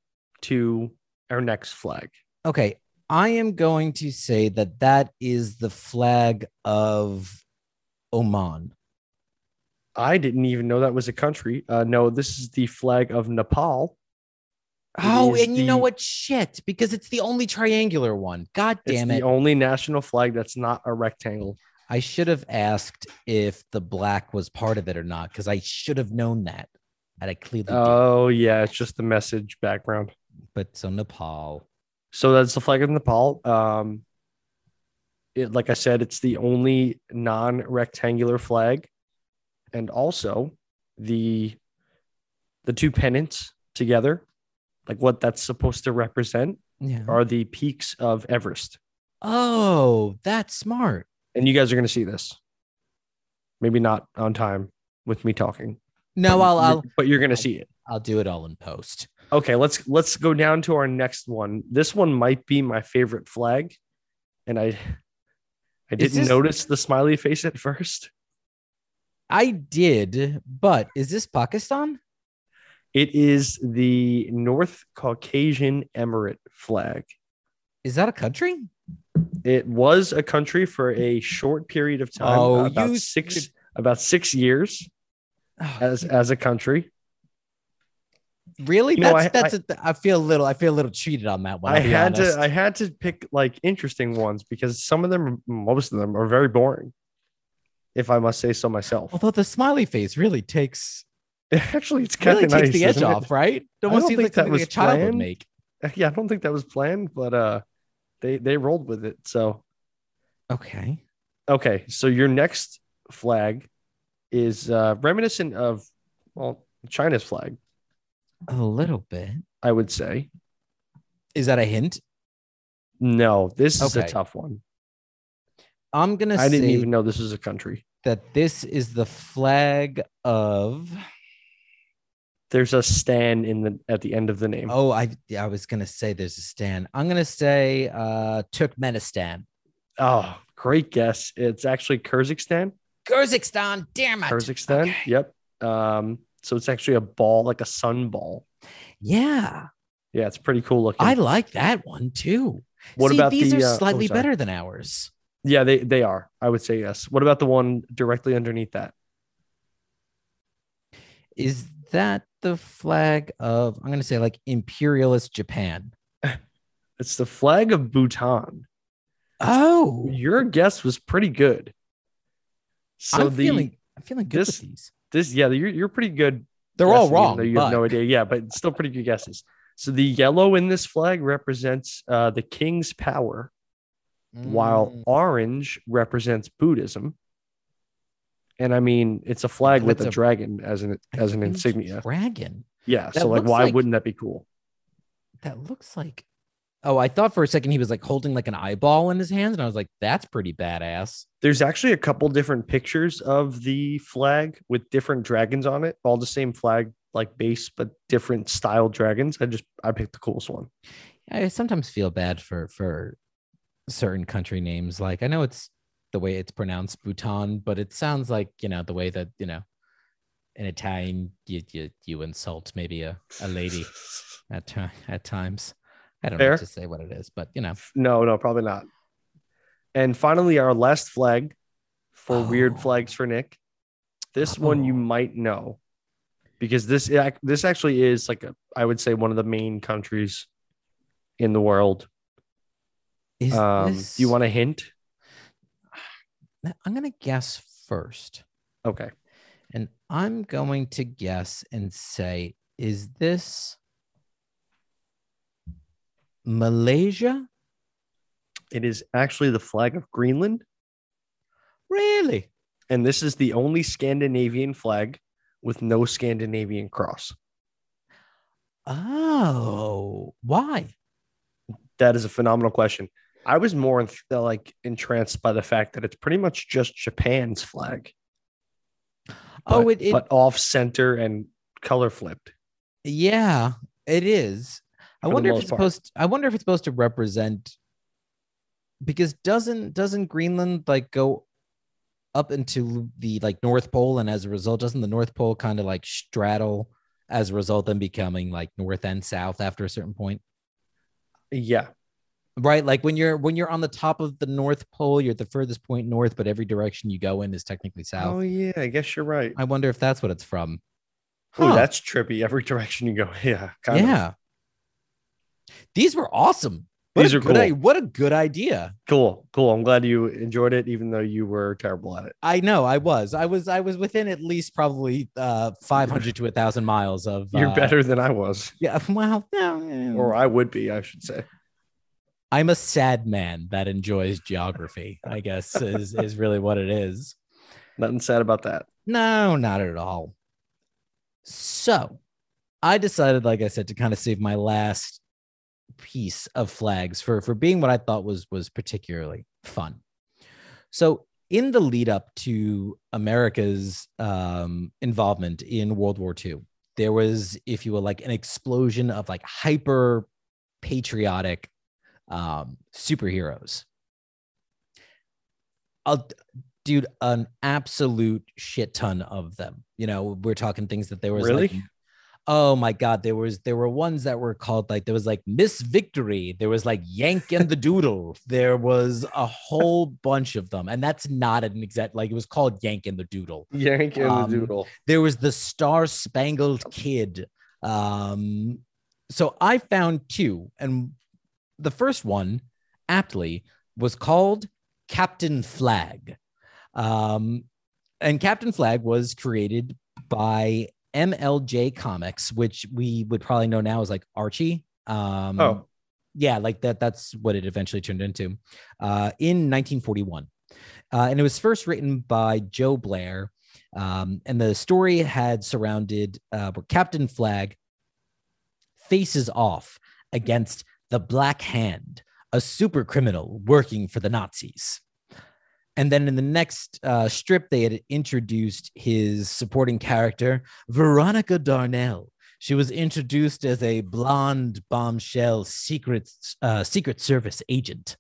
to our next flag. Okay, I am going to say that that is the flag of Oman. I didn't even know that was a country. Uh, no, this is the flag of Nepal. It Oh, and you know what? Shit, because it's the only triangular one. God damn it. It's the only national flag that's not a rectangle. I should have asked if the black was part of it or not, because I should have known that. And I clearly did. Oh yeah, it's just the message background. But so Nepal. So that's the flag of Nepal. Um, it, like I said, it's the only non-rectangular flag, and also the the two pennants together, like what that's supposed to represent, Yeah. are the peaks of Everest. Oh, that's smart. And you guys are going to see this. Maybe not on time with me talking. No, but I'll I'll But you're going to see it. I'll do it all in post. Okay, let's let's go down to our next one. This one might be my favorite flag, and I I didn't this- notice the smiley face at first. I did, but is this Pakistan? It is the North Caucasian Emirate flag. Is that a country? It was a country for a short period of time, Oh, about six about six years Oh, as as a country. Really? you know, that's I- that's a, I feel a little I feel a little cheated on that one. I I'll had honest. to I had to pick like interesting ones because some of them, most of them, are very boring. If I must say so myself. Although the smiley face really takes [laughs] Actually, it's kind really of takes nice. the edge isn't it? off, right? I Almost don't seems think like that was a child would planned. make. [laughs] Yeah, I don't think that was planned, but uh, they they rolled with it. So Okay. okay, so your next flag is uh, reminiscent of well China's flag, A little bit. I would say. Is that a hint? No, this is a Okay. tough one. I'm gonna I didn't say even know this was a country. that this is the flag of There's a stan in the at the end of the name. oh I I was gonna say there's a stand. I'm gonna say uh Turkmenistan. Oh, great guess. It's actually Kyrgyzstan. Kyrgyzstan, damn it. Kyrgyzstan. Yep. Um, so it's actually a ball, like a sun ball. Yeah, Yeah, it's pretty cool looking. I like that one too. what See, about these the, are uh, oh, slightly sorry. better than ours. Yeah, they they are. I would say yes. What about the one directly underneath that? Is that the flag of I'm gonna say like imperialist Japan? [laughs] It's the flag of Bhutan. Oh, Your guess was pretty good. So I'm the feeling I'm feeling good this- with these. This yeah, you're you're pretty good. They're all guessing, wrong. You have no idea. Yeah, but still pretty good guesses. So the yellow in this flag represents uh, the king's power, while Mm, orange represents Buddhism. And I mean, it's a flag with a, a- dragon as an as an insignia. dragon. Yeah. that So like, why like- wouldn't that be cool? That looks like. Oh, I thought for a second he was like holding like an eyeball in his hands, and I was like, "That's pretty badass." There's actually a couple different pictures of the flag with different dragons on it, all the same flag like base, but different style dragons. I just I picked the coolest one. I sometimes feel bad for for certain country names. Like I know it's the way it's pronounced, Bhutan, but it sounds like you know the way that you know in Italian you you, you insult maybe a, a lady [laughs] at at times. I don't know Fair. what to say what it is, but you know, No, no, probably not. And finally, our last flag for Oh. weird flags for Nick. This one you Oh. might know because this this actually is like a, I would say one of the main countries in the world. Is Um, this, do you want a hint? [sighs] I'm gonna guess first, Okay. and I'm going to guess and say, is this Malaysia? It is actually the flag of Greenland, Really? and this is the only Scandinavian flag with no Scandinavian cross. Oh, why? That is a phenomenal question. I was more like entranced by the fact that it's pretty much just Japan's flag. oh, but- it, it but off center and color flipped. yeah, it is. I wonder if it's part. supposed. I wonder if it's supposed to represent because doesn't doesn't Greenland like go up into the like North Pole, and as a result, doesn't the North Pole kind of like straddle as a result, then becoming like North and South after a certain point? Yeah, right like when you're when you're on the top of the north pole you're at the furthest point north but every direction you go in is technically south Oh yeah, I guess you're right. i wonder if that's what it's from Oh, that's trippy. Every direction you go. [laughs] Yeah. kind of. These were awesome what These are good cool. i- what a good idea Cool. Cool. I'm glad you enjoyed it, even though you were terrible at it. i know i was i was i was within at least probably uh 500 to a thousand miles of You're uh, better than I was, yeah [laughs] well no, or I would be, I should say. i'm a sad man that enjoys geography i guess is [laughs] is really what it is Nothing sad about that. No, not at all. So I decided, like I said, to kind of save my last piece of flags for for being what I thought was was particularly fun. So in the lead up to America's um, involvement in World War II, there was, if you will, like an explosion of like hyper patriotic um, superheroes. I'll, dude, an absolute shit ton of them. You know, we're talking things that there was like, Really? Oh my god, there was there were ones that were called like there was like Miss Victory, there was like Yank and the Doodle, there was a whole bunch of them, and that's not an exact like it was called Yank and the Doodle Yank and Um, the Doodle. there was the Star Spangled Kid. Um, so I found two, and the first one, aptly, was called Captain Flag. Um, and Captain Flag was created by MLJ Comics, which we would probably know now as like Archie. Um, Oh. yeah, like that. That's what it eventually turned into uh, in 1941. Uh, and it was first written by Joe Blair. Um, and the story had surrounded uh, where Captain Flag faces off against the Black Hand, a super criminal working for the Nazis. And then in the next uh, strip, they had introduced his supporting character, Veronica Darnell. She was introduced as a blonde bombshell secret uh, Secret Service agent.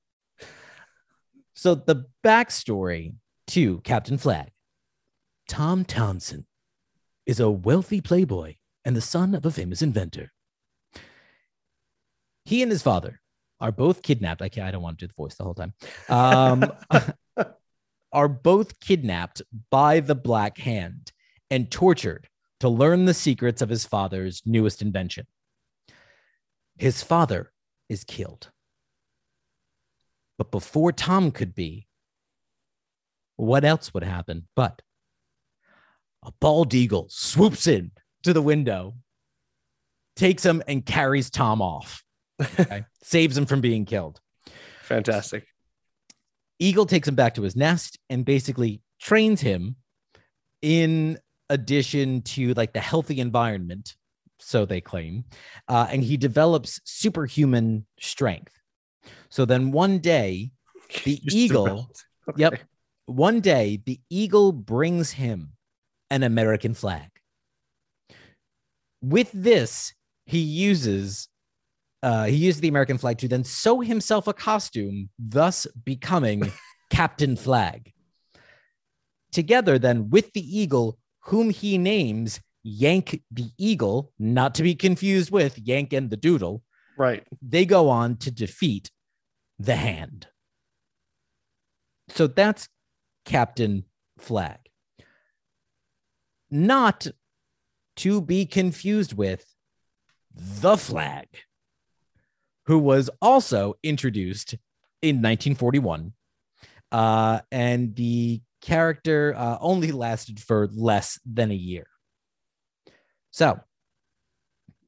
So the backstory to Captain Flag: Tom Townsend is a wealthy playboy and the son of a famous inventor. He and his father are both kidnapped. I I don't want to do the voice the whole time. Um, [laughs] are both kidnapped by the Black Hand and tortured to learn the secrets of his father's newest invention. His father is killed. But before Tom could be, what else would happen? But a bald eagle swoops in to the window, takes him, and carries Tom off. [laughs] Okay? Saves him from being killed. Fantastic. Eagle takes him back to his nest and basically trains him in addition to like the healthy environment, so they claim, uh, and he develops superhuman strength. So then one day, The Just eagle- developed. Yep. One day, the eagle brings him an American flag. With this, he uses uh, he used the American flag to then sew himself a costume, thus becoming [laughs] Captain Flag. Together, then, with the eagle, whom he names Yank the Eagle, not to be confused with Yank and the Doodle, Right. they go on to defeat the hand. So that's Captain Flag. Not to be confused with the flag, who was also introduced in 1941. Uh, and the character uh, only lasted for less than a year. So,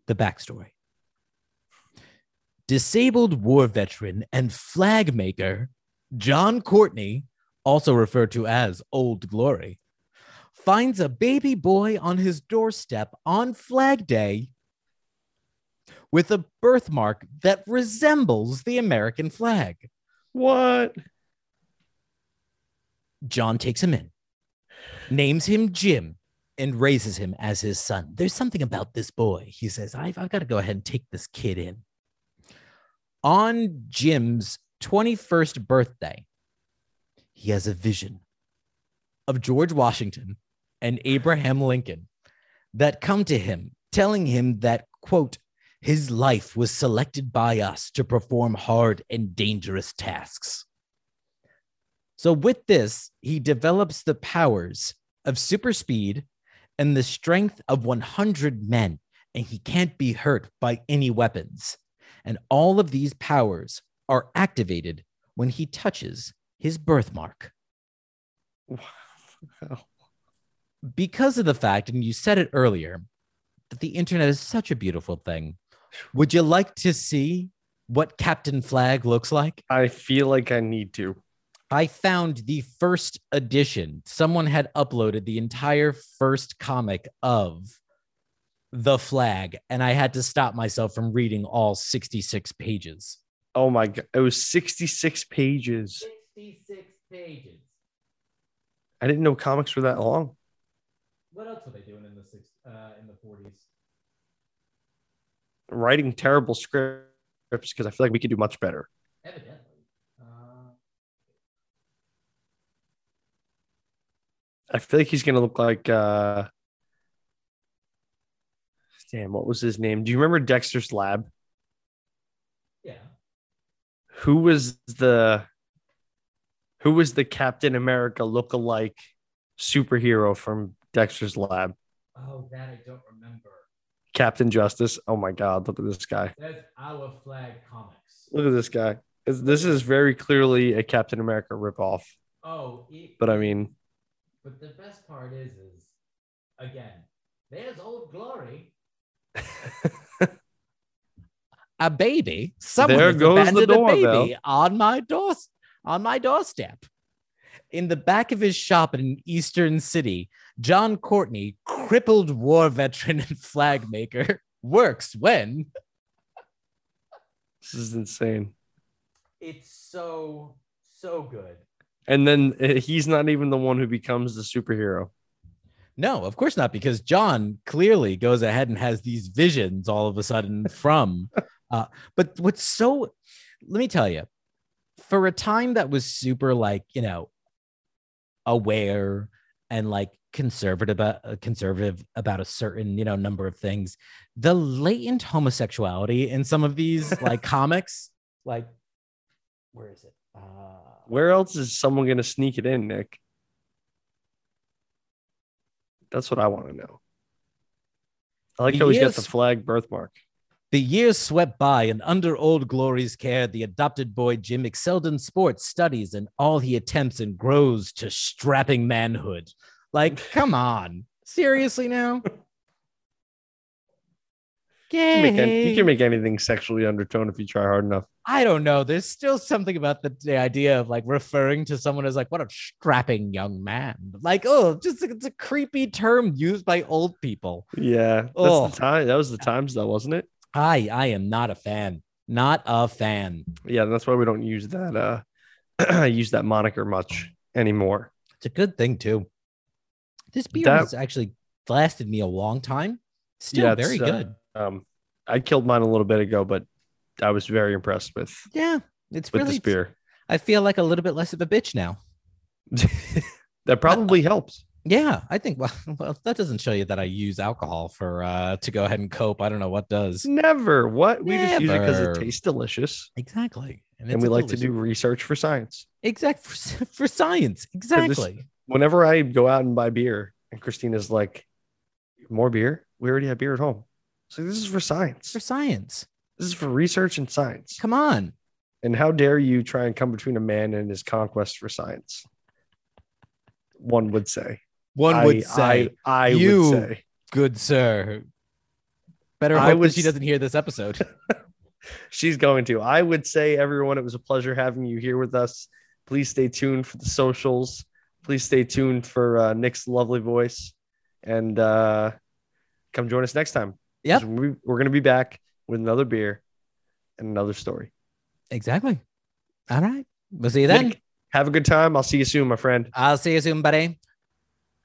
the backstory disabled war veteran and flag maker John Courtney, also referred to as Old Glory, finds a baby boy on his doorstep on Flag Day with a birthmark that resembles the American flag. What? John takes him in, names him Jim, and raises him as his son. There's something about this boy. He says, I've, I've got to go ahead and take this kid in. On Jim's 21st birthday, he has a vision of George Washington and Abraham Lincoln that come to him, telling him that, quote, his life was selected by us to perform hard and dangerous tasks. So, with this, he develops the powers of super speed and the strength of 100 men, and he can't be hurt by any weapons. And all of these powers are activated when he touches his birthmark. Wow. Because of the fact, and you said it earlier, that the internet is such a beautiful thing. Would you like to see what Captain Flag looks like? I feel like I need to. I found the first edition. Someone had uploaded the entire first comic of the flag, and I had to stop myself from reading all 66 pages. Oh my god, it was 66 pages. 66 pages. I didn't know comics were that long. What else were they doing in the six, uh, in the 40s? Writing terrible scripts because I feel like we could do much better. Evidently. Uh, I feel like he's gonna look like uh damn, what was his name? Do you remember Dexter's Lab? yeah. Who was the who was the Captain America look-alike superhero from Dexter's Lab? Oh, that I don't remember. Captain Justice. Oh my god, look at this guy. That's our flag comics. Look at this guy. This- This is very clearly a Captain America ripoff. Oh, it, But I mean, but the best part is, is again, there's old glory. [laughs] a baby. Someone There goes the abandoned a baby doorbell. on my door on my doorstep. In the back of his shop in an eastern city, John Courtney, crippled war veteran and [laughs] flag maker, works when this is insane. it's so so good. And then uh, he's not even the one who becomes the superhero. No, of course not, because John clearly goes ahead and has these visions all of a sudden from. [laughs] Uh, but what's so, let me tell you, for a time that was super like you know, aware and like conservative about uh, conservative about a certain you know number of things, the latent homosexuality in some of these [laughs] like comics, like where is it? Uh, Where else is someone going to sneak it in, Nick? That's what I want to know. I like how he's got the flag birthmark. The years swept by, and under Old Glory's care, the adopted boy Jim excelled in sports, studies, and all he attempts and grows to strapping manhood. Like, [laughs] come on. Seriously now? You can, make, any- you can make anything sexually undertone if you try hard enough. I don't know. There's still something about the, the idea of like referring to someone as like, what a strapping young man. Like, oh, just it's a creepy term used by old people. Yeah, that's Oh. the time. That was the times, though, wasn't it? I I am not a fan. Not a fan. Yeah, that's why we don't use that. Uh, [clears throat] use that moniker much anymore. It's a good thing too. This beer That- has actually lasted me a long time. Still Yeah, very uh, good. Um, I killed mine a little bit ago, but I was very impressed with Yeah, it's with really. this beer. I feel like a little bit less of a bitch now. [laughs] that probably helps. Yeah, I think. Well, [laughs] well, that doesn't show you that I use alcohol for uh to go ahead and cope. I don't know what does. Never. What we just use it because Never. it tastes delicious. Exactly. And, it's we like to delicious- do research for science. exact for, [laughs] for science. Exactly. Whenever I go out and buy beer, and Christina's like, "More beer? We already have beer at home." So this is for science. For science. This is for research and science. Come on. And how dare you try and come between a man and his conquest for science? One would say. One I- would say, I, I you- would say. good sir. Better I hope was- that she doesn't hear this episode. [laughs] [laughs] She's going to. I would say, everyone, it was a pleasure having you here with us. Please stay tuned for the socials. Please stay tuned for uh, Nick's lovely voice. And uh, come join us next time. Yeah, We, we're going to be back with another beer and another story. exactly. All right. We'll see you then. Nick, have a good time. I'll see you soon, my friend. I'll see you soon, buddy.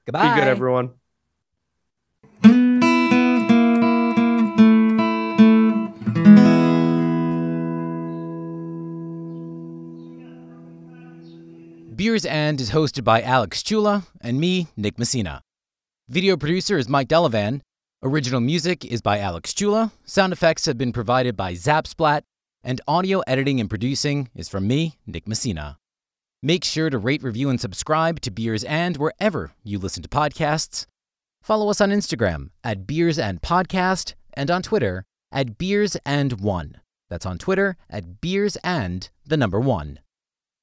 Goodbye. Be good, everyone. Beers and is hosted by Alex Chula and me, Nick Messina. Video producer is Mike Delavan. Original music is by Alex Chula. Sound effects have been provided by Zapsplat. And audio editing and producing is from me, Nick Messina. Make sure to rate, review, and subscribe to Beers and wherever you listen to podcasts. Follow us on Instagram at Beers and Podcast and on Twitter at Beers and One. That's on Twitter at Beers and the number one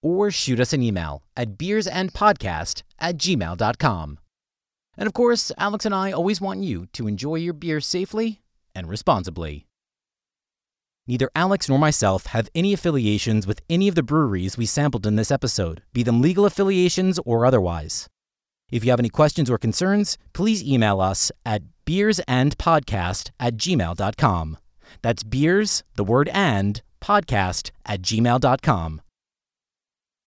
or shoot us an email at beersandpodcast at gmail.com. And of course, Alex and I always want you to enjoy your beer safely and responsibly. Neither Alex nor myself have any affiliations with any of the breweries we sampled in this episode, be them legal affiliations or otherwise. If you have any questions or concerns, please email us at beersandpodcast at gmail.com. That's beers, the word and, podcast at gmail.com.